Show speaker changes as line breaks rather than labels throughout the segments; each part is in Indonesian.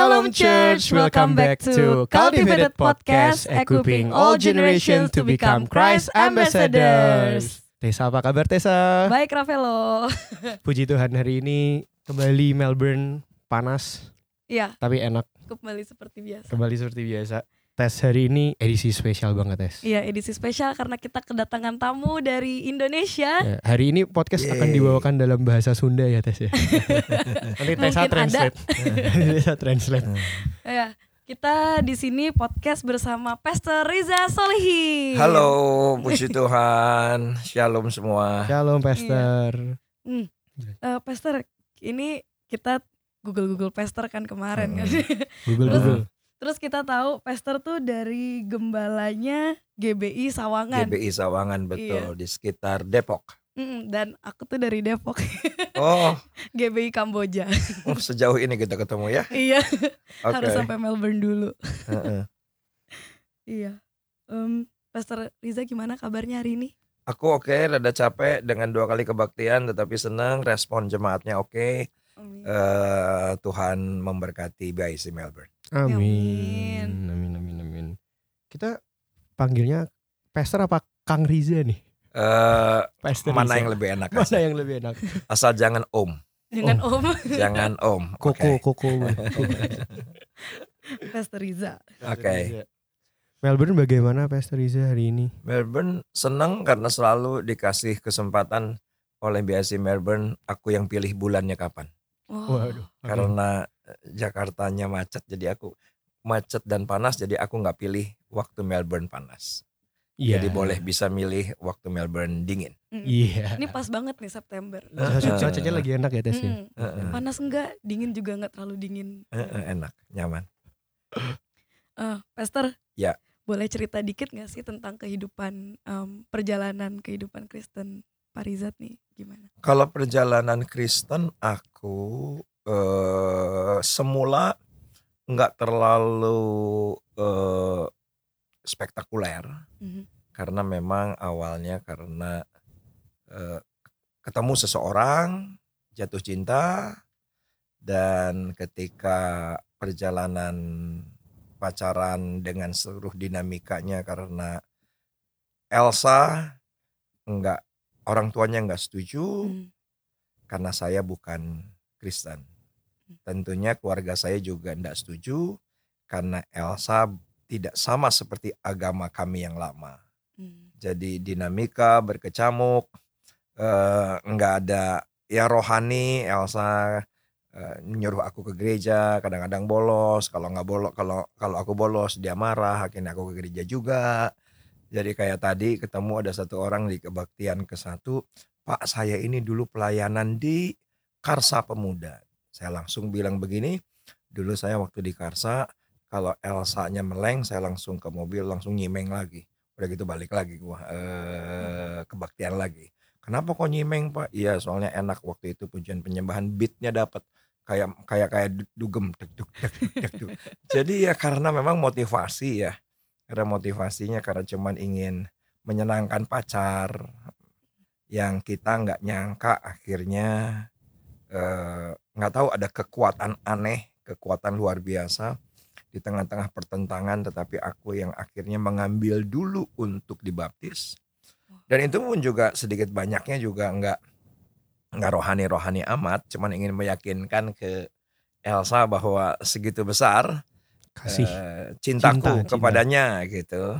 Shalom Church, welcome back to Cultivated Podcast, equipping all generations to become Christ ambassadors.
Tessa, apa kabar Tessa?
Baik Ravelo.
Puji Tuhan hari ini kembali Melbourne panas
Iya,
tapi enak
kembali seperti biasa.
kembali seperti biasa. Tes hari ini edisi spesial banget Tes.
Iya, edisi spesial karena kita kedatangan tamu dari Indonesia.
Ya, hari ini podcast akan
Yeay.
dibawakan dalam bahasa Sunda ya Tes ya. Nanti Tessa
Mungkin
translate. Tessa translate.
Ya, kita di sini podcast bersama Pastor Riza Solihin.
Halo, puji Tuhan, shalom semua.
Shalom Pastor.
Hmm. Eh, Pastor, ini kita Google Google Pastor kan kemarin kan.
Google
Terus-
Google.
Terus kita tahu Pastor tuh dari gembalanya GBI Sawangan.
GBI Sawangan betul di sekitar Depok.
Mm, dan aku tuh dari Depok,
Oh,
GBI Kamboja.
oh, sejauh ini kita ketemu ya.
iya,
Oke.
harus sampai Melbourne dulu. Iya. Em, Pastor Riza gimana kabarnya hari ini?
Aku oke, rada capek dengan dua kali kebaktian, tetapi senang respon jemaatnya oke.
Amin.
Eh, Tuhan memberkati BIC Melbourne.
Amin. Amin amin amin. Kita panggilnya Pastor apa Kang Riza nih?
Eh,
Pastor
mana
Riza.
yang lebih enak?
Mana yang lebih enak?
Asal jangan Om,
Dengan Om
jangan Om.
Koko
Oke.
koko.
Pastor Riza.
Oke.
Melbourne bagaimana Pastor Riza hari ini?
Melbourne senang karena selalu dikasih kesempatan oleh BIC Melbourne. Aku yang pilih bulannya kapan.
Wow.
Waduh.
karena Jakartanya macet jadi aku macet dan panas jadi aku nggak pilih waktu Melbourne panas
Iya.
jadi boleh bisa milih waktu Melbourne dingin
Mm.
Iya.
Ini pas banget nih September.
Cuaca- Cuacanya lagi enak ya Tes ya?
Mm.
Heeh,
Panas enggak, dingin juga enggak terlalu dingin.
heeh, enak nyaman
Eh, Pastor.
Ya.
Boleh cerita dikit nggak sih tentang kehidupan em, perjalanan kehidupan Kristen Parizat nih gimana?
kalau perjalanan Kristen aku eh, semula nggak terlalu eh, spektakuler
Mhm.
karena memang awalnya karena eh, ketemu seseorang jatuh cinta dan ketika perjalanan pacaran dengan seluruh dinamikanya karena Elsa enggak orang tuanya enggak setuju
Mm.
karena saya bukan Kristen. Tentunya keluarga saya juga enggak setuju karena Elsa tidak sama seperti agama kami yang lama.
Mm.
jadi dinamika berkecamuk eh, nggak ada ya rohani Elsa eh, nyuruh aku ke gereja kadang-kadang bolos kalau nggak bolos kalau kalau aku bolos dia marah akhirnya aku ke gereja juga. Jadi kayak tadi ketemu ada satu orang di kebaktian ke satu Pak saya ini dulu pelayanan di Karsa Pemuda saya langsung bilang begini dulu saya waktu di Karsa kalau Elsa-nya meleng saya langsung ke mobil langsung nyimeng lagi. Udah gitu balik lagi gua eh kebaktian lagi. Kenapa kok nyimeng pak? Iya soalnya enak waktu itu pujian penyembahan beatnya dapat kayak kayak kayak du- dugem dug deg dug, deg dug. jadi ya karena memang motivasi ya karena motivasinya karena cuman ingin menyenangkan pacar yang kita nggak nyangka akhirnya eh, nggak tahu ada kekuatan aneh kekuatan luar biasa di tengah-tengah pertentangan tetapi aku yang akhirnya mengambil dulu untuk dibaptis dan itu pun juga sedikit banyaknya juga nggak nggak rohani-rohani amat cuman ingin meyakinkan ke Elsa bahwa segitu besar
Kasih.
eh, cintaku
Cinta, cinta.
kepadanya gitu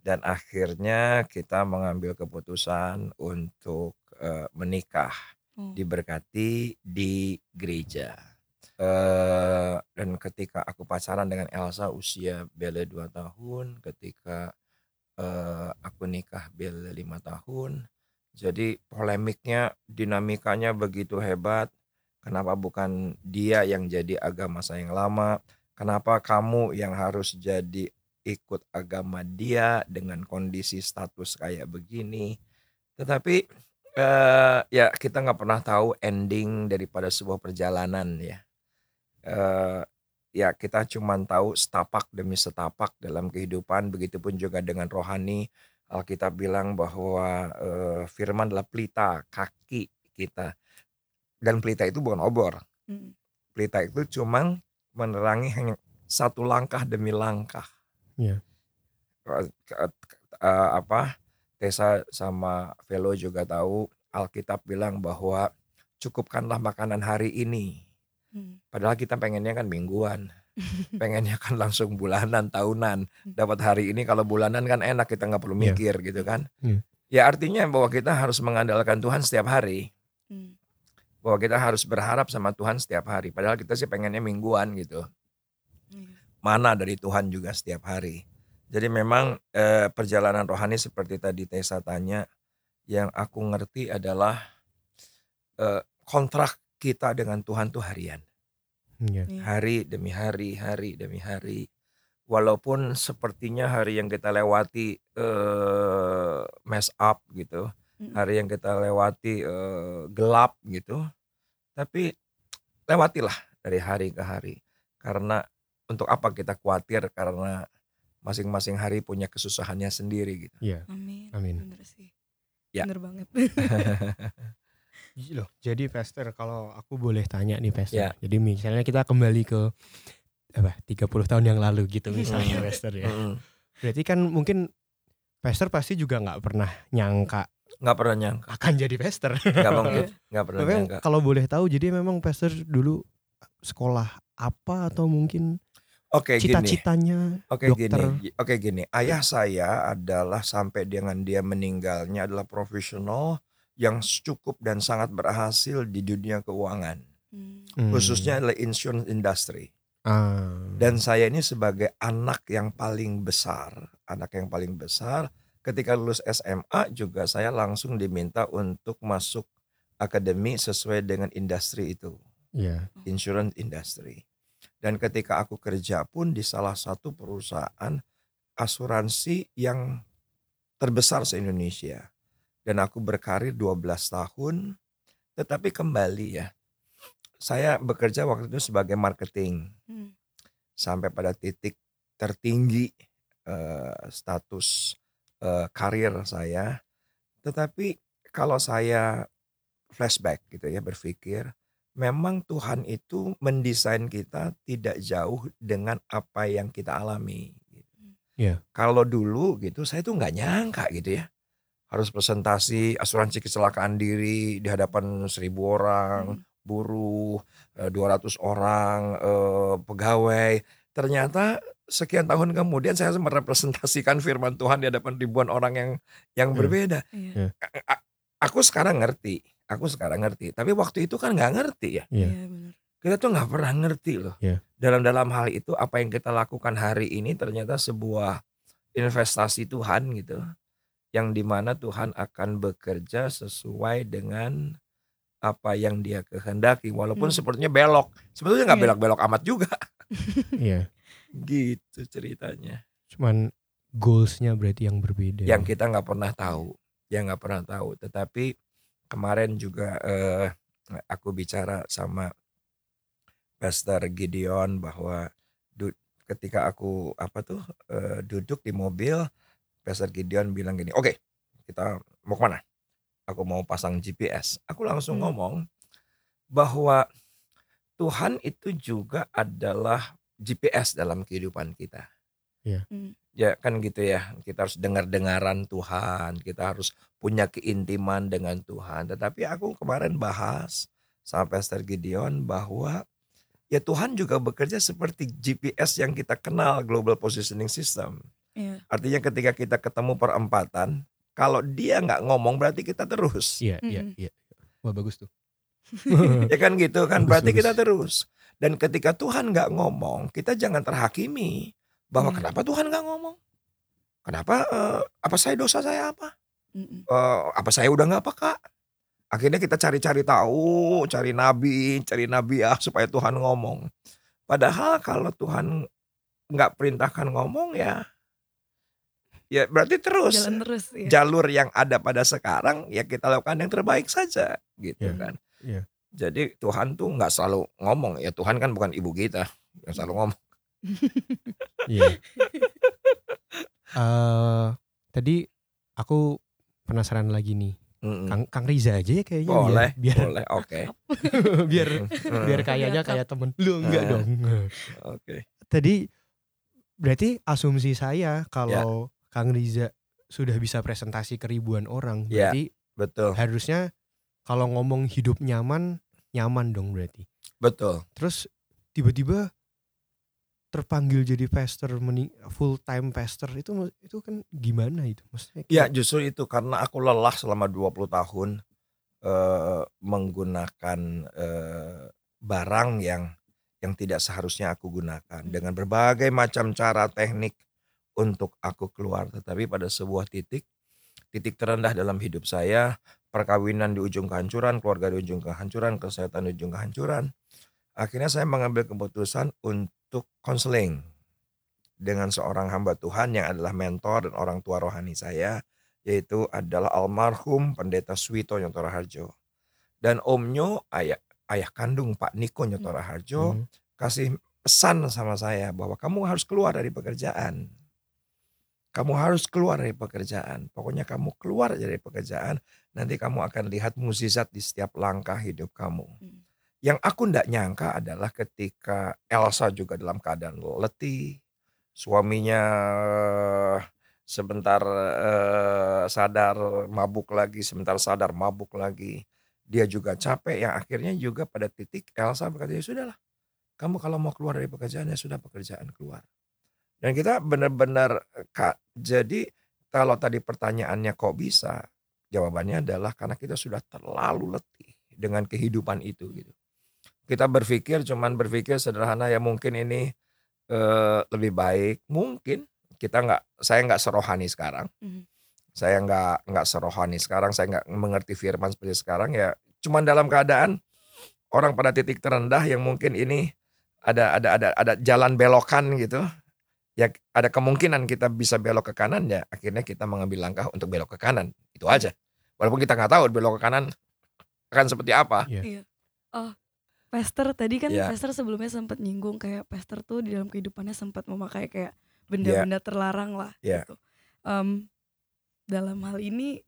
dan akhirnya kita mengambil keputusan untuk eh, menikah
Oh.
diberkati di gereja. Eh dan ketika aku pacaran dengan Elsa usia Bella 2 tahun ketika eh aku nikah Bella 5 tahun jadi polemiknya dinamikanya begitu hebat kenapa bukan dia yang jadi agama saya yang lama? Kenapa kamu yang harus jadi ikut agama dia dengan kondisi status kayak begini? Tetapi eh ya kita nggak pernah tahu ending daripada sebuah perjalanan ya eh ya kita cuman tahu setapak demi setapak dalam kehidupan begitupun juga dengan rohani Alkitab bilang bahwa eh, firman adalah pelita kaki kita dan pelita itu bukan obor
Mm.
pelita itu cuman menerangi hanya satu langkah demi langkah.
Iya.
Eh, ke- eh, apa Tessa sama Velo juga tahu Alkitab bilang bahwa cukupkanlah makanan hari ini.
Hmm.
Padahal kita pengennya kan mingguan, pengennya kan langsung bulanan, tahunan. Dapat hari ini kalau bulanan kan enak kita nggak perlu
Iya.
mikir gitu kan.
Iya.
Ya artinya bahwa kita harus mengandalkan Tuhan setiap hari.
Hmm.
Bahwa kita harus berharap sama Tuhan setiap hari. Padahal kita sih pengennya mingguan gitu.
Iya.
Mana dari Tuhan juga setiap hari. Jadi memang eh, perjalanan rohani seperti tadi Tessa tanya, yang aku ngerti adalah eh, kontrak kita dengan Tuhan tuh harian.
Iya.
Iya.
Hari demi hari, hari demi hari. Walaupun sepertinya hari yang kita lewati eh, mess up gitu,
Mm.
hari yang kita lewati eh, gelap gitu, tapi lewatilah dari hari ke hari. Karena untuk apa kita khawatir karena masing-masing hari punya kesusahannya sendiri gitu.
Iya.
Amin.
Amin.
Bener sih.
Ya.
Bener banget.
Loh, jadi Pester kalau aku boleh tanya nih Pester.
Ya.
Jadi misalnya kita kembali ke apa 30 tahun yang lalu gitu misalnya
Hmm.
Pester ya. Berarti kan mungkin Pester pasti juga nggak pernah nyangka
Nggak pernah nyangka,
akan jadi Pester.
nggak mungkin, nggak pernah
Memang
nyangka.
kalau boleh tahu jadi memang Pester dulu sekolah apa atau mungkin
Oke gini,
cita-citanya
oke
dokter.
gini, oke gini. Ayah saya adalah sampai dengan dia meninggalnya adalah profesional yang cukup dan sangat berhasil di dunia keuangan,
Hmm.
Hmm.
khususnya adalah insurance industry.
Ah.
Dan saya ini sebagai anak yang paling besar, anak yang paling besar, ketika lulus SMA juga saya langsung diminta untuk masuk akademi sesuai dengan industri itu,
Iya.
insurance industry. Dan ketika aku kerja pun di salah satu perusahaan asuransi yang terbesar se-Indonesia. Dan aku berkarir 12 tahun, tetapi kembali ya, saya bekerja waktu itu sebagai marketing
Hmm.
sampai pada titik tertinggi eh, status eh, karir saya. Tetapi kalau saya flashback gitu ya berpikir, memang Tuhan itu mendesain kita tidak jauh dengan apa yang kita alami. gitu.
Iya.
Kalau dulu gitu saya tuh nggak nyangka gitu ya harus presentasi asuransi kecelakaan diri di hadapan seribu orang
Hmm.
buruh, eh, 200 orang, eh, pegawai. Ternyata sekian tahun kemudian saya merepresentasikan firman Tuhan di hadapan ribuan orang yang yang
Hmm.
berbeda.
Iya.
A- a- Aku sekarang ngerti, aku sekarang ngerti. Tapi waktu itu kan nggak ngerti ya.
Iya.
Iya bener.
Kita tuh nggak pernah ngerti loh.
Iya.
Dalam dalam hal itu apa yang kita lakukan hari ini ternyata sebuah investasi Tuhan gitu. Yang di mana Tuhan akan bekerja sesuai dengan apa yang dia kehendaki. Walaupun
Hmm.
sepertinya belok. Sebetulnya nggak
Iya.
belok-belok amat juga.
Iya.
Gitu ceritanya.
Cuman goalsnya berarti yang berbeda.
yang kita nggak pernah tahu, yang nggak pernah tahu. Tetapi kemarin juga eh, aku bicara sama Pastor Gideon bahwa du- ketika aku apa tuh eh, duduk di mobil, Pastor Gideon bilang gini, oke kita mau ke mana? Aku mau pasang GPS. Aku langsung
Hmm.
ngomong bahwa Tuhan itu juga adalah GPS dalam kehidupan kita
Hmm.
ya kan gitu ya kita harus dengar-dengaran Tuhan kita harus punya keintiman dengan Tuhan tetapi aku kemarin bahas sama Pastor Gideon bahwa ya Tuhan juga bekerja seperti GPS yang kita kenal Global Positioning System
Iya.
artinya ketika kita ketemu perempatan kalau dia nggak ngomong berarti kita terus
Iya, iya,
Mm-mm.
iya. Wah, bagus tuh.
ya kan gitu kan
Bagus,
berarti
bagus.
kita terus dan ketika Tuhan nggak ngomong kita jangan terhakimi bahwa
Iya.
kenapa Tuhan nggak ngomong kenapa eh, apa saya dosa saya apa
Mm-mm.
Eh, apa saya udah nggak peka akhirnya kita cari-cari tahu cari nabi cari nabi ya supaya Tuhan ngomong padahal kalau Tuhan nggak perintahkan ngomong ya ya berarti terus
Jalan terus ya.
jalur yang ada pada sekarang ya kita lakukan yang terbaik saja gitu
Iya.
kan.
Iya.
Jadi Tuhan tuh nggak selalu ngomong ya Tuhan kan bukan ibu kita yang selalu ngomong.
Iya. Eh, tadi aku penasaran lagi nih.
Mm-mm.
Kang Kang Riza aja ya kayaknya biar-
boleh,
biar
boleh, oke.
biar
Mm,
biar kayaknya kayak temen lu enggak dong.
Oke.
Tadi berarti asumsi saya
Ya.
kalau Kang Riza sudah bisa presentasi ke ribuan orang,
Ya.
berarti
Betul,
harusnya kalau ngomong hidup nyaman, nyaman dong berarti.
betul.
Terus tiba-tiba terpanggil jadi pastor full time pastor itu itu kan gimana itu? Maksudnya
Ya
kayak-
justru itu karena aku lelah selama 20 tahun eh, menggunakan eh, barang yang yang tidak seharusnya aku gunakan. Dengan berbagai macam cara teknik untuk aku keluar. Tetapi pada sebuah titik titik terendah dalam hidup saya perkawinan di ujung kehancuran keluarga di ujung kehancuran kesehatan di ujung kehancuran akhirnya saya mengambil keputusan untuk konseling dengan seorang hamba Tuhan yang adalah mentor dan orang tua rohani saya yaitu adalah almarhum pendeta Swito Nyotoro Harjo dan omnyo ayah ayah kandung Pak Niko Nyotoro Harjo
Hmm.
kasih pesan sama saya bahwa kamu harus keluar dari pekerjaan. Kamu harus keluar dari pekerjaan. Pokoknya kamu keluar dari pekerjaan nanti kamu akan lihat mukjizat di setiap langkah hidup kamu.
Hmm.
Yang aku ndak nyangka adalah ketika Elsa juga dalam keadaan letih suaminya sebentar eh, sadar mabuk lagi, sebentar sadar mabuk lagi. Dia juga capek yang akhirnya juga pada titik Elsa berkata ya sudahlah. Kamu kalau mau keluar dari pekerjaan ya sudah pekerjaan keluar. Dan kita benar-benar Kak, jadi kalau tadi pertanyaannya kok bisa? Jawabannya adalah karena kita sudah terlalu letih dengan kehidupan itu gitu. Kita berpikir cuman berpikir sederhana ya mungkin ini eh, lebih baik, mungkin kita nggak saya nggak serohani sekarang.
Mhm.
saya nggak nggak serohani sekarang saya nggak mengerti firman seperti sekarang ya cuman dalam keadaan orang pada titik terendah yang mungkin ini ada ada ada ada jalan belokan gitu ya ada kemungkinan kita bisa belok ke kanan ya akhirnya kita mengambil langkah untuk belok ke kanan. Itu aja. Walaupun kita nggak tahu belok ke kanan akan seperti apa
Pastor tadi kan
Iya.
Pastor sebelumnya sempat nyinggung kayak Pastor tuh di dalam kehidupannya sempat memakai kayak benda-benda terlarang lah
Iya.
gitu. Em, dalam hal ini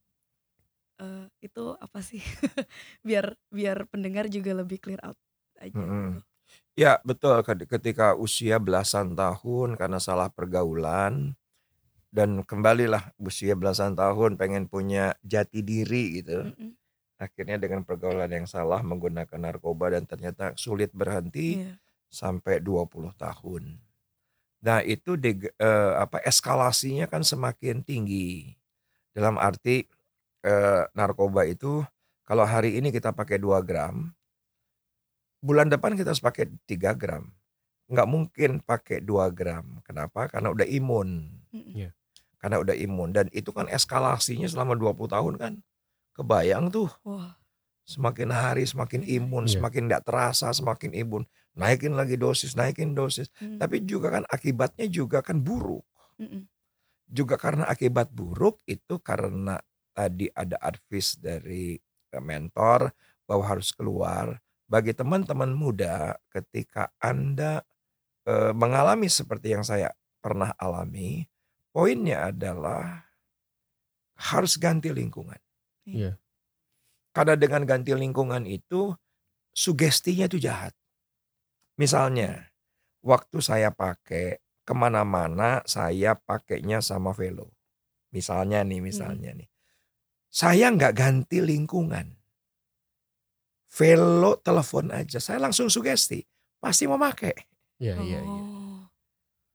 eh, itu apa sih? biar biar pendengar juga lebih clear out aja.
Mm-mm.
gitu.
Ya betul Ket- ketika usia belasan tahun karena salah pergaulan dan kembalilah usia belasan tahun pengen punya jati diri gitu
Mm-mm.
Akhirnya dengan pergaulan yang salah menggunakan narkoba dan ternyata sulit berhenti
Iya.
sampai 20 tahun. Nah, itu deg- eh, apa eskalasinya kan semakin tinggi. Dalam arti eh, narkoba itu kalau hari ini kita pakai 2 gram, bulan depan kita harus pakai 3 gram. Nggak mungkin pakai 2 gram. Kenapa? Karena udah imun.
Mm-mm.
Karena udah imun dan itu kan eskalasinya selama 20 tahun kan kebayang tuh
Wah,
semakin hari semakin imun,
Iya.
semakin tidak terasa, semakin imun. Naikin lagi dosis, naikin dosis.
mm,
Tapi juga kan akibatnya juga kan buruk.
mm-mm.
Juga karena akibat buruk itu karena tadi ada advice dari eh, mentor bahwa harus keluar. Bagi teman-teman muda ketika Anda eh, mengalami seperti yang saya pernah alami, poinnya adalah harus ganti lingkungan.
Iya.
Karena dengan ganti lingkungan itu sugestinya itu jahat. Misalnya, waktu saya pakai ke mana-mana saya pakainya sama velo. Misalnya nih, misalnya nih. Saya nggak ganti lingkungan. Velo telepon aja, saya langsung sugesti. Pasti mau pakai.
Iya iya iya.
Oh.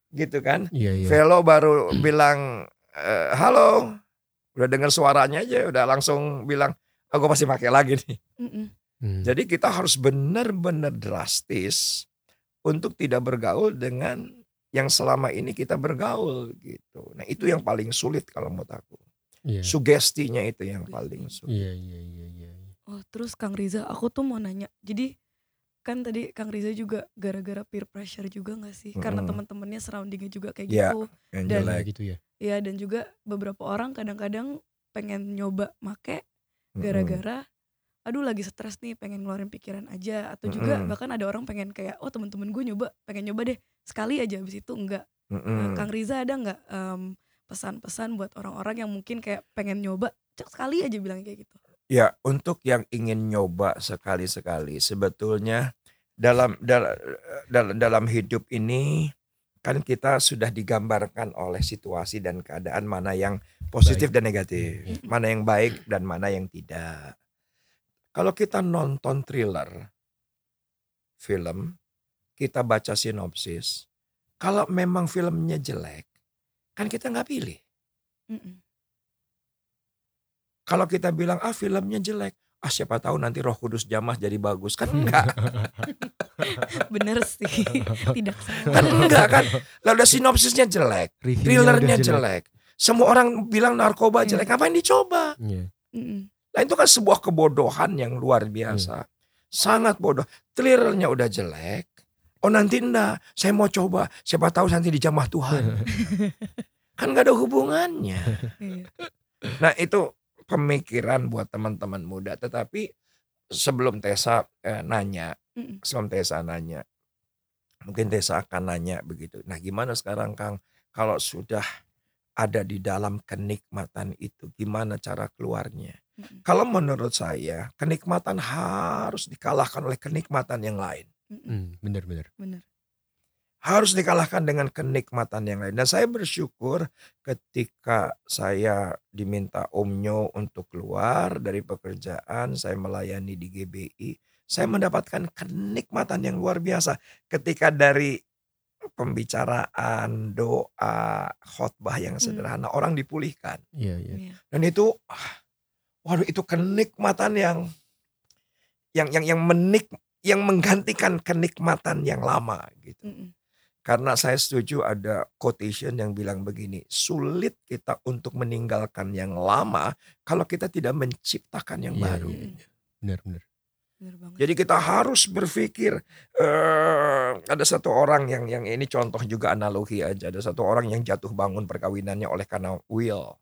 Gitu kan.
Iya iya.
Velo baru bilang, "Eh, halo. Udah dengar suaranya aja, udah langsung bilang, aku pasti pakai lagi nih.
Hmm.
Jadi kita harus benar-benar drastis untuk tidak bergaul dengan yang selama ini kita bergaul gitu. Nah itu yang paling sulit kalau menurut aku.
Iya.
Sugestinya itu yang paling sulit.
Iya iya iya iya.
Oh, terus Kang Riza, aku tuh mau nanya. Jadi kan tadi Kang Riza juga gara-gara peer pressure juga gak sih? Karena
Mm-mm.
teman-temannya surroundingnya juga kayak
Iya.
gitu.
Yang
Dan-
jelek.
gitu ya.
Ya dan juga beberapa orang kadang-kadang pengen nyoba make gara-gara aduh lagi stres nih pengen ngeluarin pikiran aja. Atau juga bahkan ada orang pengen kayak oh temen-temen gue nyoba pengen nyoba deh sekali aja abis itu enggak. Nah,
Mm-mm.
Kang Riza ada nggak em, pesan-pesan buat orang-orang yang mungkin kayak pengen nyoba cek sekali aja bilang kayak gitu?
Ya, untuk yang ingin nyoba sekali-sekali sebetulnya dalam dalam dalam, dalam hidup ini kan kita sudah digambarkan oleh situasi dan keadaan mana yang positif dan negatif, mana yang baik dan mana yang tidak. Kalau kita nonton thriller film, kita baca sinopsis, kalau memang filmnya jelek, kan kita nggak pilih.
Mm-mm.
Kalau kita bilang ah filmnya jelek, ah siapa tahu nanti Roh Kudus jamah jadi bagus kan enggak,
Bener sih, tidak
kan
salah.
enggak kan. Lalu udah sinopsisnya jelek, thrillernya jelek. Semua orang bilang narkoba
Iya.
jelek, ngapain dicoba?
Iya.
Mm-mm.
Nah itu kan sebuah kebodohan yang luar biasa. Sangat bodoh. Thrillernya udah jelek. Oh nanti enggak, saya mau coba. Siapa tahu nanti dijamah Tuhan. kan gak ada hubungannya.
Iya.
Nah itu pemikiran buat teman-teman muda. Tetapi sebelum Tessa eh, nanya,
Mm-mm.
sebelum Tessa nanya, mungkin Tessa akan nanya begitu. Nah gimana sekarang Kang, kalau sudah ada di dalam kenikmatan itu, gimana cara keluarnya?
Mm-mm.
Kalau menurut saya, kenikmatan harus dikalahkan oleh kenikmatan yang lain.
Mm-mm.
Hmm, bener bener.
Bener.
Harus dikalahkan dengan kenikmatan yang lain. Dan saya bersyukur ketika saya diminta Omnyo untuk keluar dari pekerjaan, saya melayani di GBI, saya mendapatkan kenikmatan yang luar biasa. Ketika dari pembicaraan, doa, khotbah yang sederhana, orang dipulihkan.
Iya iya.
Iya.
Dan itu, ah, waduh itu kenikmatan yang yang yang yang menik yang menggantikan kenikmatan yang lama gitu.
Mm-mm.
Karena saya setuju ada quotation yang bilang begini, sulit kita untuk meninggalkan yang lama kalau kita tidak menciptakan yang
Iya,
baru.
iya, iya. Bener bener.
Jadi kita harus berpikir eh ada satu orang yang yang ini contoh juga analogi aja. Ada satu orang yang jatuh bangun perkawinannya oleh karena will.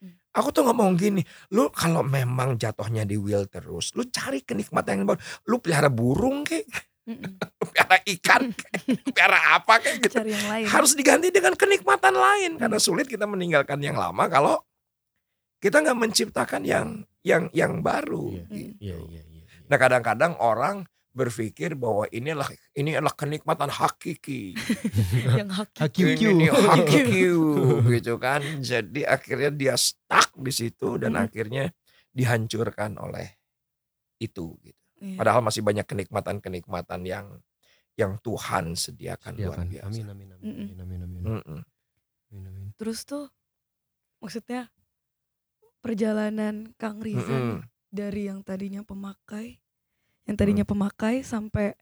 Hmm.
Aku tuh ngomong gini, lu kalau memang jatuhnya di will terus, lu cari kenikmatan yang baru. Lu pelihara burung kek, pelihara ikan, kek, lu pelihara apa kayak gitu.
Cari yang lain.
Harus diganti dengan kenikmatan lain karena sulit kita meninggalkan yang lama kalau kita nggak menciptakan yang yang yang baru.
Iya,
gitu.
Iya iya iya.
Nah kadang-kadang orang berpikir bahwa inilah ini adalah kenikmatan hakiki.
yang hakiki.
HQQ.
Ini hakiki gitu kan. Jadi akhirnya dia stuck di situ dan
Mm.
akhirnya dihancurkan oleh itu gitu.
Iya.
Padahal masih banyak kenikmatan-kenikmatan yang yang Tuhan sediakan luar
Silakan.
biasa.
Amin amin amin
Mm-mm.
amin amin amin.
Mm-mm.
amin, amin.
Terus tuh maksudnya perjalanan Kang Riza
Mm-mm.
nih, dari yang tadinya pemakai, yang tadinya pemakai sampai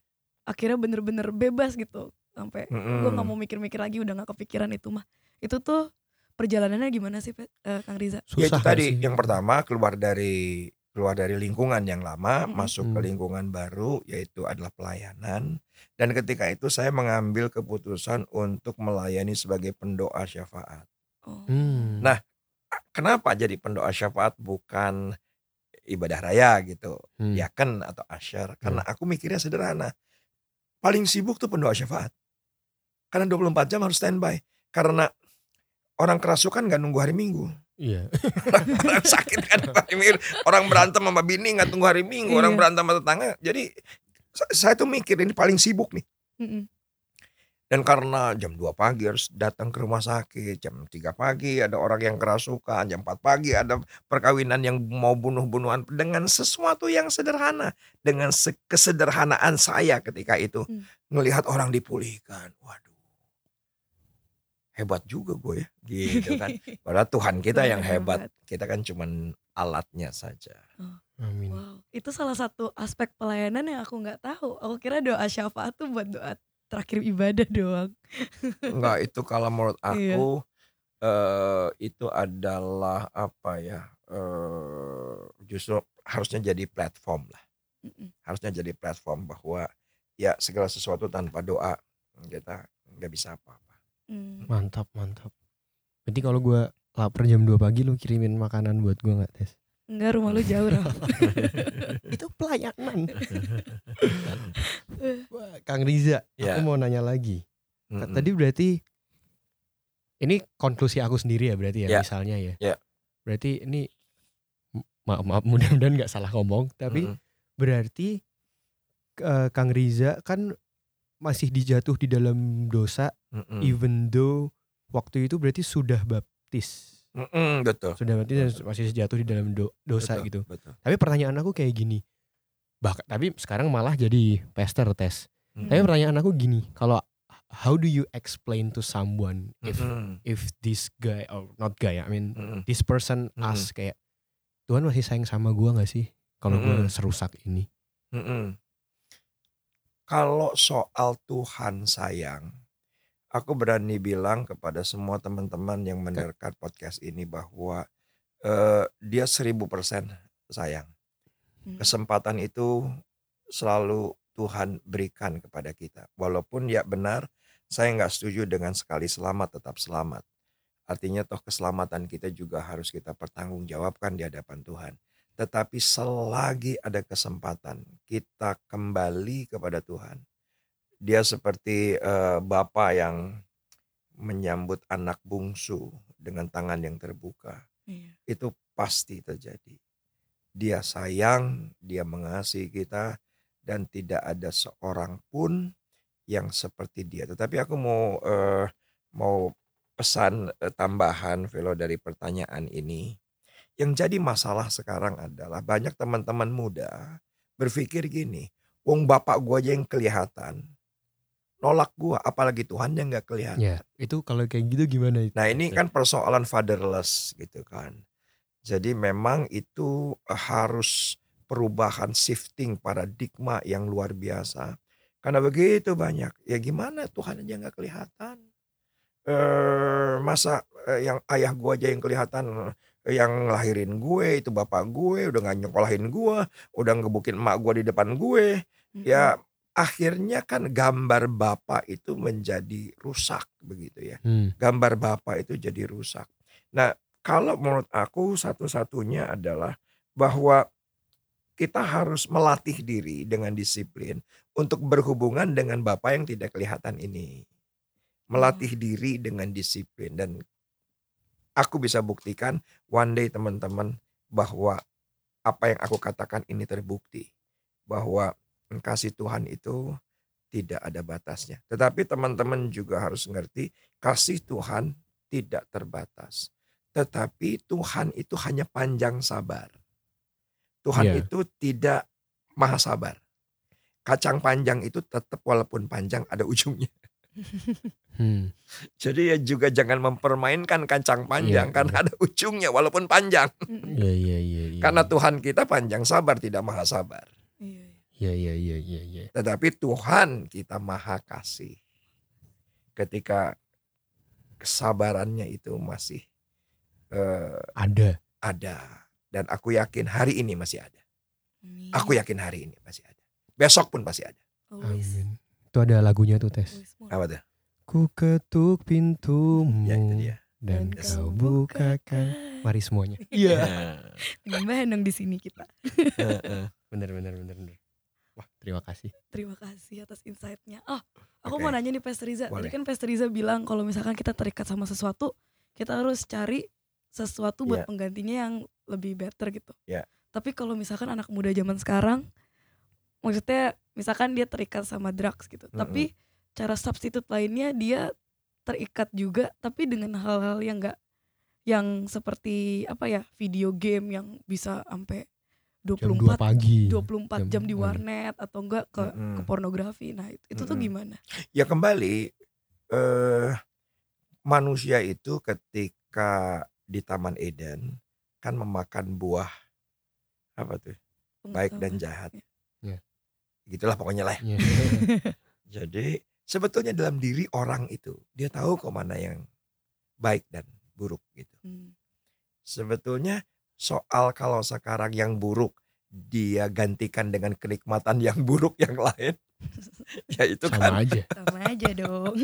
akhirnya bener-bener bebas gitu, sampai gue
Mm-mm.
nggak mau mikir-mikir lagi, udah nggak kepikiran itu mah. Itu tuh perjalanannya gimana sih, Pet? Eh, Kang Riza?
Ya itu
Susah
tadi
sih?
yang pertama keluar dari keluar dari lingkungan yang lama
Mm-mm.
masuk ke
Hmm.
lingkungan baru yaitu adalah pelayanan dan ketika itu saya mengambil keputusan untuk melayani sebagai pendoa syafaat.
Oh.
Hmm.
Nah, Kenapa jadi pendoa syafaat bukan ibadah raya gitu,
Hmm.
yaken atau asyar? Karena aku mikirnya sederhana. Paling sibuk tuh pendoa syafaat. Karena 24 jam harus standby. Karena orang kerasukan nggak nunggu hari Minggu.
Iya.
orang sakit kan hari Minggu. Orang berantem sama bini nggak tunggu hari Minggu. Orang
Iya.
berantem sama tetangga. Jadi sa- saya tuh mikir ini paling sibuk nih. Dan karena jam 2 pagi harus datang ke rumah sakit, jam 3 pagi ada orang yang kerasukan, jam 4 pagi ada perkawinan yang mau bunuh-bunuhan dengan sesuatu yang sederhana. Dengan se- kesederhanaan saya ketika itu
Hmm.
melihat orang dipulihkan. Waduh. Hebat juga gue ya, gitu kan. Padahal Tuhan kita yang hebat. Kita kan cuman alatnya saja.
Amin.
Wow, itu salah satu aspek pelayanan yang aku nggak tahu. Aku kira doa syafaat tuh buat doa terakhir ibadah doang.
Enggak, itu kalau menurut
Iya.
aku eh itu adalah apa ya? eh justru harusnya jadi platform lah.
Mm-mm.
Harusnya jadi platform bahwa ya segala sesuatu tanpa doa kita nggak bisa apa-apa.
Mm.
Mantap mantap. Berarti kalau gua lapar jam 2 pagi lu kirimin makanan buat gua nggak tes?
Enggak, rumah lu jauh, Ram.
Itu pelayanan. Wah, Kang Riza,
Ya.
aku mau nanya lagi. T-
Mm-mm.
Tadi berarti ini konklusi aku sendiri ya berarti ya,
Ya.
misalnya ya.
Ya.
Berarti ini maaf maaf mudah-mudahan nggak salah ngomong tapi
Mm-mm.
berarti eh, Kang Riza kan masih dijatuh di dalam dosa
Mm-mm.
even though waktu itu berarti sudah baptis
Mm-mm, betul.
sudah baptis dan masih jatuh di dalam do- dosa
Betul,
gitu
Betul.
tapi pertanyaan aku kayak gini bahkan tapi sekarang malah jadi pastor tes
Mm-mm.
tapi pertanyaan aku gini kalau how do you explain to someone if
Mm-mm.
if this guy or not guy I mean
Mm-mm.
this person
Mm-mm.
ask kayak Tuhan masih sayang sama gua nggak sih kalau gua
Mm-mm.
serusak ini
Mm-mm. Kalau soal Tuhan sayang, aku berani bilang kepada semua teman-teman yang mendengarkan podcast ini bahwa eh, dia seribu persen sayang.
Hmm.
Kesempatan itu selalu Tuhan berikan kepada kita. Walaupun ya benar, saya nggak setuju dengan sekali selamat tetap selamat. Artinya toh keselamatan kita juga harus kita pertanggungjawabkan di hadapan Tuhan. Tetapi selagi ada kesempatan kita kembali kepada Tuhan. Dia seperti eh, Bapak yang menyambut anak bungsu dengan tangan yang terbuka.
Iya.
Itu pasti terjadi. Dia sayang, dia mengasihi kita dan tidak ada seorang pun yang seperti dia. Tetapi aku mau eh, mau pesan eh, tambahan Velo dari pertanyaan ini. Yang jadi masalah sekarang adalah banyak teman-teman muda berpikir gini, wong bapak gua aja yang kelihatan, nolak gua, apalagi Tuhan yang nggak kelihatan.
ya itu kalau kayak gitu gimana itu
Nah ini kan persoalan fatherless gitu kan. Jadi memang itu eh, harus perubahan shifting paradigma yang luar biasa. Karena begitu banyak. Ya gimana Tuhan aja nggak kelihatan. Eh masa eh, yang ayah gua aja yang kelihatan eh, yang ngelahirin gue itu bapak gue udah nggak nyokolahin gue udah ngebukin emak gue di depan gue ya akhirnya kan gambar bapak itu menjadi rusak begitu ya
Hmm.
gambar bapak itu jadi rusak. Nah, kalau menurut aku satu-satunya adalah bahwa kita harus melatih diri dengan disiplin untuk berhubungan dengan bapak yang tidak kelihatan ini. Melatih diri dengan disiplin dan aku bisa buktikan one day teman-teman bahwa apa yang aku katakan ini terbukti bahwa kasih Tuhan itu tidak ada batasnya. Tetapi teman-teman juga harus ngerti kasih Tuhan tidak terbatas. Tetapi Tuhan itu hanya panjang sabar. Tuhan
Iya.
itu tidak maha sabar. Kacang panjang itu tetap walaupun panjang ada ujungnya.
Hmm.
Jadi ya juga jangan mempermainkan kacang panjang
Iya,
karena ada ujungnya walaupun panjang.
Iya iya iya. iya.
Karena Tuhan kita panjang sabar tidak maha sabar.
Iya, iya.
Iya iya iya iya. iya.
Tetapi Tuhan kita maha kasih. Ketika kesabarannya itu masih eh,
Ada.
ada. Dan aku yakin hari ini masih ada.
Amin.
Aku yakin hari ini masih ada. Besok pun pasti ada.
Always-
Amin. Itu ada lagunya tuh tes.
Apa tuh?
Ku ketuk pintumu
Ya itu dia.
dan
Dan
kau bukakan. Mari semuanya.
Iya.
Gimana dong di sini kita?
Bener bener bener bener. Wah terima kasih.
Terima kasih atas insight-nya. Oh, aku
Oke.
mau nanya nih Pastor Riza. Tadi kan Pastor Riza bilang kalau misalkan kita terikat sama sesuatu, kita harus cari sesuatu buat
Iya.
penggantinya yang lebih better gitu.
Iya.
Tapi kalau misalkan anak muda zaman sekarang, maksudnya misalkan dia terikat sama drugs gitu,
Mm-mm.
tapi cara substitute lainnya dia terikat juga, tapi dengan hal-hal yang enggak yang seperti apa ya video game yang bisa sampai
Jam
24
2 pagi.
24 jam,
Jam-
di warnet atau enggak ke
Mm-mm.
ke pornografi. Nah, itu, itu tuh
Mm-mm.
gimana?
Ya kembali eh manusia itu ketika di Taman Eden kan memakan buah apa tuh baik dan jahat.
Iya.
Gitulah pokoknya lah.
Iya.
Jadi sebetulnya dalam diri orang itu dia tahu kok mana yang baik dan buruk gitu.
Hmm.
Sebetulnya soal kalau sekarang yang buruk dia gantikan dengan kenikmatan yang buruk yang lain. ya itu
Sama
kan
aja.
Sama aja dong.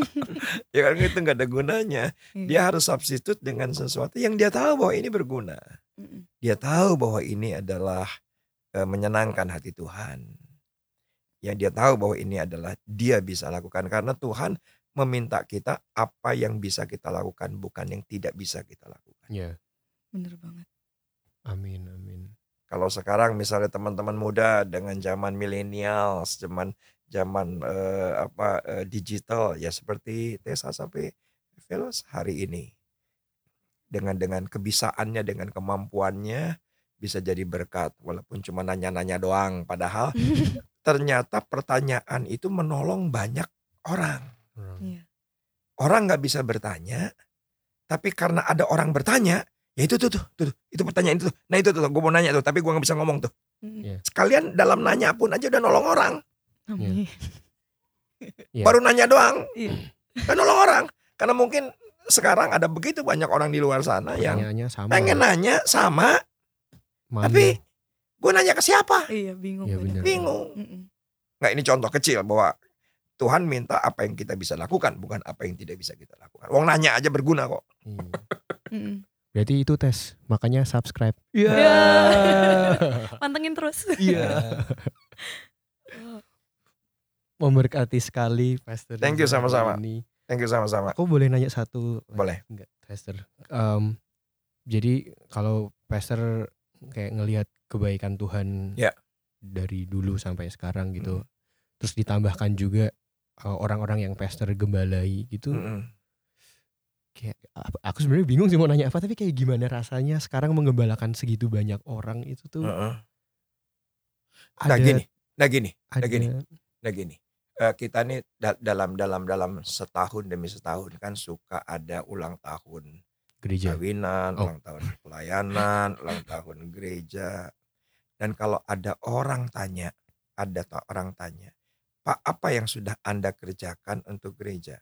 ya kan itu nggak ada gunanya.
Iya.
Dia harus substitute dengan sesuatu yang dia tahu bahwa ini berguna. Dia tahu bahwa ini adalah eh, menyenangkan hati Tuhan. Yang dia tahu bahwa ini adalah dia bisa lakukan karena Tuhan meminta kita apa yang bisa kita lakukan bukan yang tidak bisa kita lakukan.
Iya.
Bener banget.
Amin amin.
Kalau sekarang misalnya teman-teman muda dengan zaman milenial, zaman zaman eh, apa eh, digital ya seperti Tessa sampai Velos hari ini. Dengan dengan kebisaannya, dengan kemampuannya bisa jadi berkat walaupun cuma nanya-nanya doang padahal ternyata pertanyaan itu menolong banyak orang.
Iya.
Orang nggak bisa bertanya, tapi karena ada orang bertanya, ya itu tuh tuh, tuh, tuh, itu pertanyaan itu tuh. Nah itu tuh, gue mau nanya tuh, tapi gue nggak bisa ngomong tuh.
Iya.
Sekalian dalam nanya pun aja udah nolong orang.
Amin.
Iya.
Baru nanya doang,
Iya.
udah nolong orang. Karena mungkin sekarang ada begitu banyak orang di luar sana yang
sama.
pengen nanya sama,
Malu.
tapi gue nanya ke siapa?
Iya bingung.
Iya,
bener.
Bingung. Nggak ini contoh kecil bahwa Tuhan minta apa yang kita bisa lakukan, bukan apa yang tidak bisa kita lakukan. Wong nanya aja berguna kok.
Iya. Berarti itu tes, makanya subscribe.
Iya.
Pantengin terus.
Iya.
Memberkati sekali Pastor.
Thank you, sama-sama.
ini.
Thank you sama-sama.
Aku boleh nanya satu?
Boleh.
Enggak, Pastor. Em, jadi kalau Pastor kayak ngelihat kebaikan Tuhan
Ya.
dari dulu sampai sekarang gitu,
Hmm.
terus ditambahkan juga eh, orang-orang yang Pastor gembalai gitu,
Mm-mm.
Kayak aku sebenarnya bingung sih mau nanya apa, tapi kayak gimana rasanya sekarang menggembalakan segitu banyak orang itu tuh
Heeh. Nah
ada
gini, nah gini,
ada
gini. nah gini. Eh, kita nih da- dalam dalam dalam setahun demi setahun kan suka ada ulang tahun
gereja.
kawinan,
Oh.
ulang tahun pelayanan, ulang tahun gereja. Dan kalau ada orang tanya, ada orang tanya, Pak apa yang sudah Anda kerjakan untuk gereja?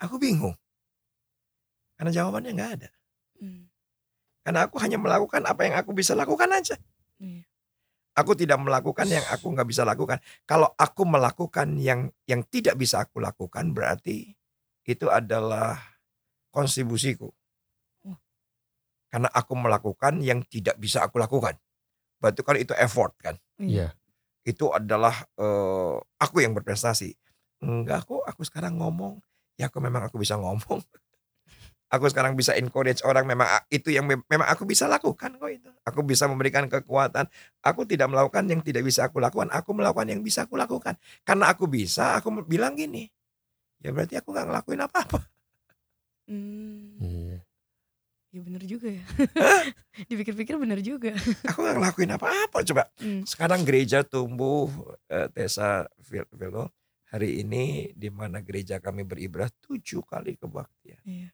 Aku bingung. Karena jawabannya nggak ada.
Mm.
Karena aku hanya melakukan apa yang aku bisa lakukan aja.
Iya.
Aku tidak melakukan yang aku nggak bisa lakukan. Kalau aku melakukan yang yang tidak bisa aku lakukan berarti itu adalah kontribusiku.
Oh.
Karena aku melakukan yang tidak bisa aku lakukan. Berarti kan itu effort kan.
Iya.
Itu adalah eh, aku yang berprestasi. Enggak kok, aku sekarang ngomong. Ya aku memang aku bisa ngomong. Aku sekarang bisa encourage orang memang itu yang mem- memang aku bisa lakukan kok itu. Aku bisa memberikan kekuatan. Aku tidak melakukan yang tidak bisa aku lakukan. Aku melakukan yang bisa aku lakukan. Karena aku bisa, aku bilang gini. Ya berarti aku nggak ngelakuin apa-apa.
Mm.
Iya.
Ya bener juga ya. Dipikir-pikir bener juga.
Aku nggak ngelakuin apa-apa. Coba
Mm.
sekarang gereja tumbuh eh, Tessa Vil- Velo hari ini di mana gereja kami beribadah tujuh kali kebaktian.
Iya.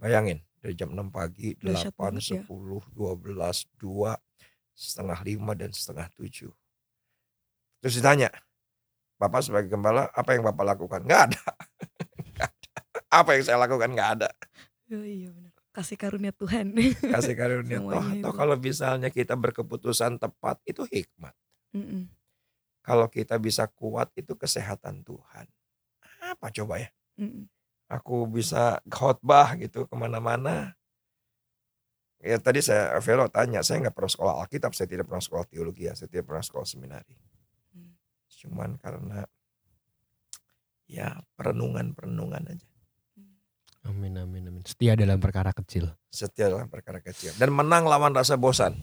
Bayangin dari jam 6 pagi,
Dahsyat
8,
banget ya.
10, 12, 2, setengah 5 dan setengah 7. Terus ditanya, Bapak sebagai gembala apa yang Bapak lakukan? Nggak ada. Nggak ada. Apa yang saya lakukan? Nggak ada.
Oh, iya bener. Kasih karunia Tuhan.
Kasih karunia.
Semuanya
toh
itu.
kalau misalnya kita berkeputusan tepat itu hikmat.
Mm-mm.
Kalau kita bisa kuat itu kesehatan Tuhan. Apa coba ya?
Mm-mm.
Aku bisa khotbah gitu ke mana-mana. Ya tadi saya Velo tanya, saya nggak pernah sekolah Alkitab, saya tidak pernah sekolah teologi, ya, saya tidak pernah sekolah seminari.
Hmm.
Cuman karena ya perenungan-perenungan aja.
Amin amin amin. Setia dalam perkara kecil.
Setia dalam perkara kecil dan menang lawan rasa bosan.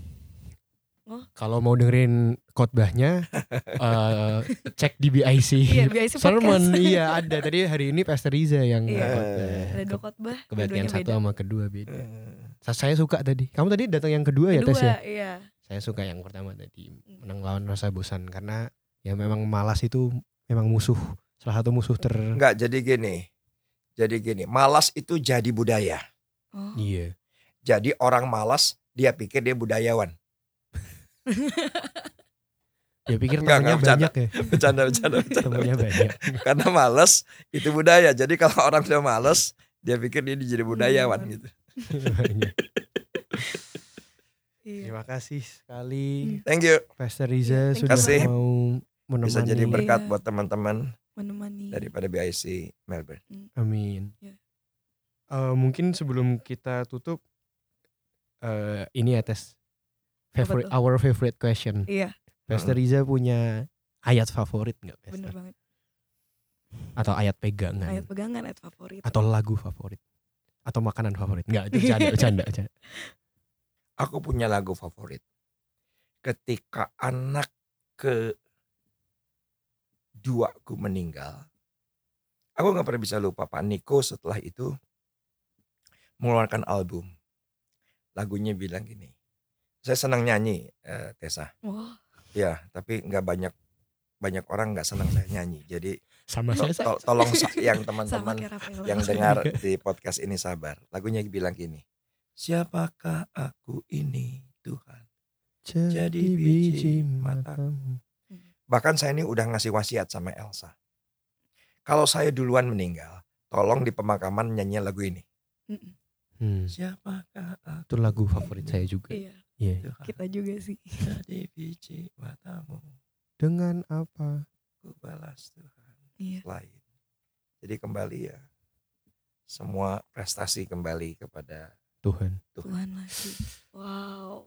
Kalau mau dengerin khotbahnya eh, cek di BIC.
Iya, BIC
Sermon iya ada. Tadi hari ini Pastor Riza yang
Iya.
khotbah.
Ada dua khotbah.
Kebaktian
dua-duanya
satu
beda.
sama kedua beda. Sa- Saya suka tadi. Kamu tadi datang yang kedua ya
Kedua,
tes ya?
iya.
Saya suka yang pertama tadi menang lawan rasa bosan karena ya memang malas itu memang musuh salah satu musuh ter
Enggak, jadi gini. Jadi gini, malas itu jadi budaya.
Oh.
iya
Jadi orang malas dia pikir dia budayawan.
ya pikir
Enggak,
temannya
enggak,
banyak ya
Bercanda, bercanda, bercanda.
temannya banyak
Karena malas itu budaya. Jadi kalau orang sudah malas, dia pikir dia jadi budayawan
Hmm.
gitu.
Banyak.
Iya.
terima kasih sekali
Thank you.
Pastor Riza
Thank you
sudah
banget.
mau menemani
Bisa jadi berkat
Iya.
buat teman-teman
Menemani.
daripada BIC Melbourne.
amin
Ya.
Eh, mungkin sebelum kita tutup eh ini ya tes favorite our favorite question
Iya,
Pastor Riza punya ayat favorit nggak
bener
Pastor?
banget.
Atau ayat pegangan?
Ayat pegangan, ayat favorit.
Atau lagu favorit? Atau makanan favorit? Enggak, itu bercanda, bercanda, bercanda.
Aku punya lagu favorit. ketika anak ke duaku meninggal, aku nggak pernah bisa lupa Pak Niko setelah itu mengeluarkan album. Lagunya bilang gini, saya senang nyanyi eh, Tessa,
Wah,
ya tapi nggak banyak banyak orang nggak senang saya nyanyi. Jadi
Sama
to-
saya.
to- tolong yang teman-teman yang dengar di podcast ini sabar. Lagunya bilang gini, siapakah aku ini Tuhan?
Jadi
biji
biji
matamu. Bahkan saya ini udah ngasih wasiat sama Elsa. Kalau saya duluan meninggal, tolong di pemakaman nyanyi lagu ini.
Hmm,
Siapakah aku
itu lagu favorit saya juga.
Iya,
Iya.
Tuhan?
kita juga sih.
Jadi biji matamu,
Dengan apa?
ku balas Tuhan
Iya.
lain. Jadi kembali ya, semua prestasi kembali kepada
Tuhan.
Tuhan lagi. Wow.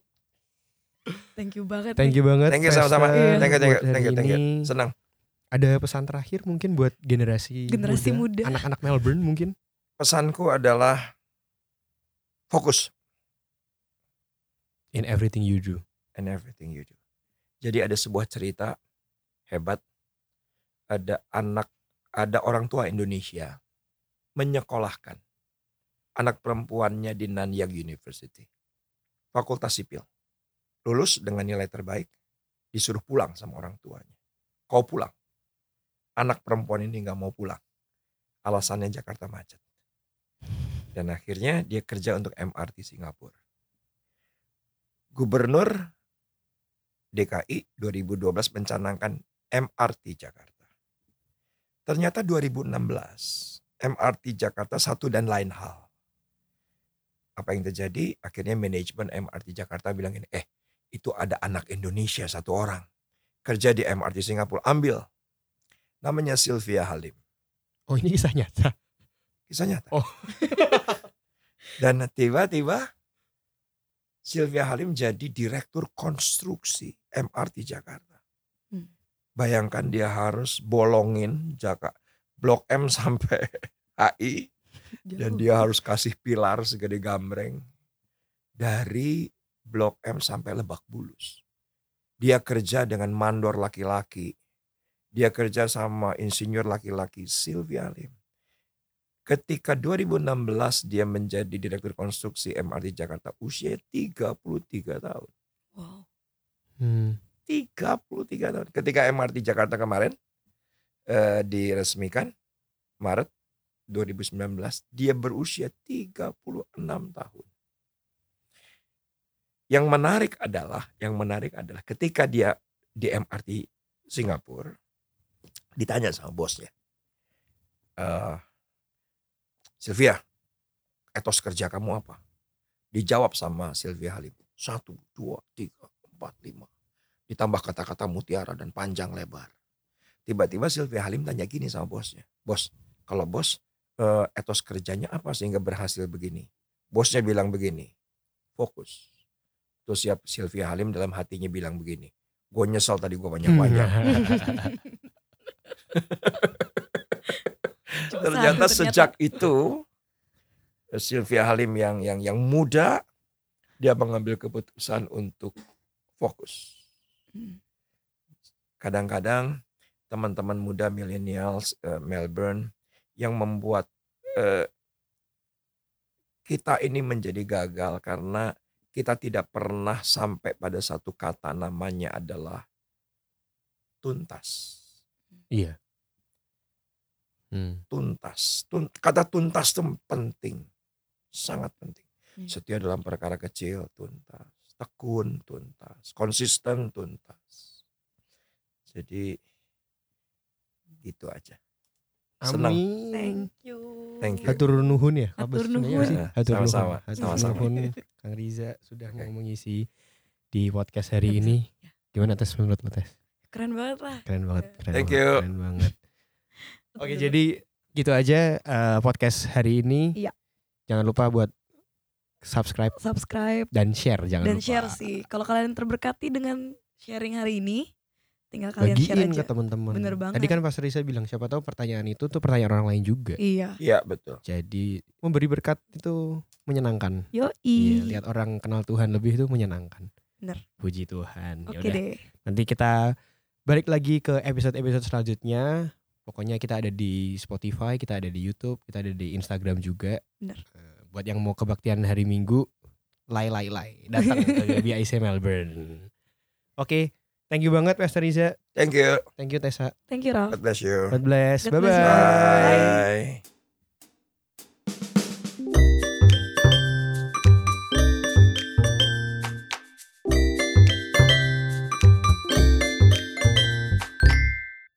Thank you banget.
Thank you banget.
Thank you sama-sama.
Festa,
Thank you, thank you, thank you, thank you. senang.
Ada pesan terakhir mungkin buat generasi
Generasi muda.
anak-anak Melbourne mungkin.
Pesanku adalah fokus
In everything you do.
in everything you do. Jadi ada sebuah cerita hebat. Ada anak, ada orang tua Indonesia menyekolahkan anak perempuannya di Nanyang University. Fakultas sipil. Lulus dengan nilai terbaik, disuruh pulang sama orang tuanya. Kau pulang. Anak perempuan ini nggak mau pulang. Alasannya Jakarta macet. Dan akhirnya dia kerja untuk MRT Singapura. Gubernur DKI 2012 mencanangkan MRT Jakarta. Ternyata 2016 MRT Jakarta satu dan lain hal. Apa yang terjadi? Akhirnya manajemen MRT Jakarta bilang ini, eh itu ada anak Indonesia satu orang. Kerja di MRT Singapura, ambil. Namanya Sylvia Halim.
Oh ini kisah nyata.
Kisah nyata.
Oh.
Dan tiba-tiba Sylvia Halim jadi direktur konstruksi MRT Jakarta.
Hmm.
Bayangkan dia harus bolongin Jaka Blok M sampai HI dan dia harus kasih pilar segede gambreng dari Blok M sampai Lebak Bulus. Dia kerja dengan mandor laki-laki. Dia kerja sama insinyur laki-laki Sylvia Lim. Ketika 2016 dia menjadi direktur konstruksi MRT Jakarta usia 33 tahun.
Wow.
Hmm.
33 tahun. Ketika MRT Jakarta kemarin eh, diresmikan Maret 2019, dia berusia 36 tahun. Yang menarik adalah, yang menarik adalah ketika dia di MRT Singapura ditanya sama bosnya, eh Sylvia, etos kerja kamu apa? Dijawab sama Sylvia Halim, satu, dua, tiga, empat, lima ditambah kata-kata mutiara dan panjang lebar. Tiba-tiba Sylvia Halim tanya gini sama bosnya. Bos, kalau bos eh, etos kerjanya apa sehingga berhasil begini? Bosnya bilang begini, fokus. Terus siap Sylvia Halim dalam hatinya bilang begini, gue nyesel tadi gue banyak-banyak.
Cuma
ternyata sejak itu Sylvia Halim yang yang yang muda dia mengambil keputusan untuk fokus.
Hmm.
kadang-kadang teman-teman muda millennials eh, Melbourne yang membuat eh, kita ini menjadi gagal karena kita tidak pernah sampai pada satu kata namanya adalah tuntas.
Iya. Hmm.
Tuntas. Tun- kata tuntas itu penting. Sangat penting.
Hmm.
Setia dalam perkara kecil tuntas. Tekun tuntas. Konsisten tuntas. Jadi gitu aja. Senang.
Amin.
Thank you.
Thank you.
Hatur nuhun ya.
Hatur nuhun.
sih?
Ya,
Hatur nuhun.
sama-sama,
Hatur
sama-sama.
nuhun Kang Riza sudah
Oke.
mau mengisi di podcast hari ini.
ya.
Gimana tes menurut lo tes?
Keren banget lah.
Keren banget. Keren
Thank
banget,
you.
Keren banget. Oke jadi gitu aja eh, podcast hari ini.
Iya.
Jangan lupa buat subscribe
subscribe
dan share jangan
dan
lupa.
share sih. Kalau kalian terberkati dengan sharing hari ini, tinggal kalian share
Bagiin
aja.
ke teman-teman.
Bener banget.
Tadi kan Pas Risa bilang siapa tahu pertanyaan itu tuh pertanyaan orang lain juga.
Iya.
Iya betul.
Jadi memberi berkat itu menyenangkan.
Yoi.
Iya, lihat orang kenal Tuhan lebih itu menyenangkan.
Bener.
Puji Tuhan.
Oke
Yaudah.
deh.
Nanti kita balik lagi ke episode-episode selanjutnya. Pokoknya kita ada di Spotify, kita ada di YouTube, kita ada di Instagram juga.
Bener.
Eh, Buat yang mau kebaktian hari Minggu, lay lay lay datang ke BIC Melbourne. Oke, thank you banget Pastor Riza.
Thank you.
Thank you Tessa.
Thank you Raf.
God bless you.
God bless.
God
Bye
bless you.
bye.
Bye.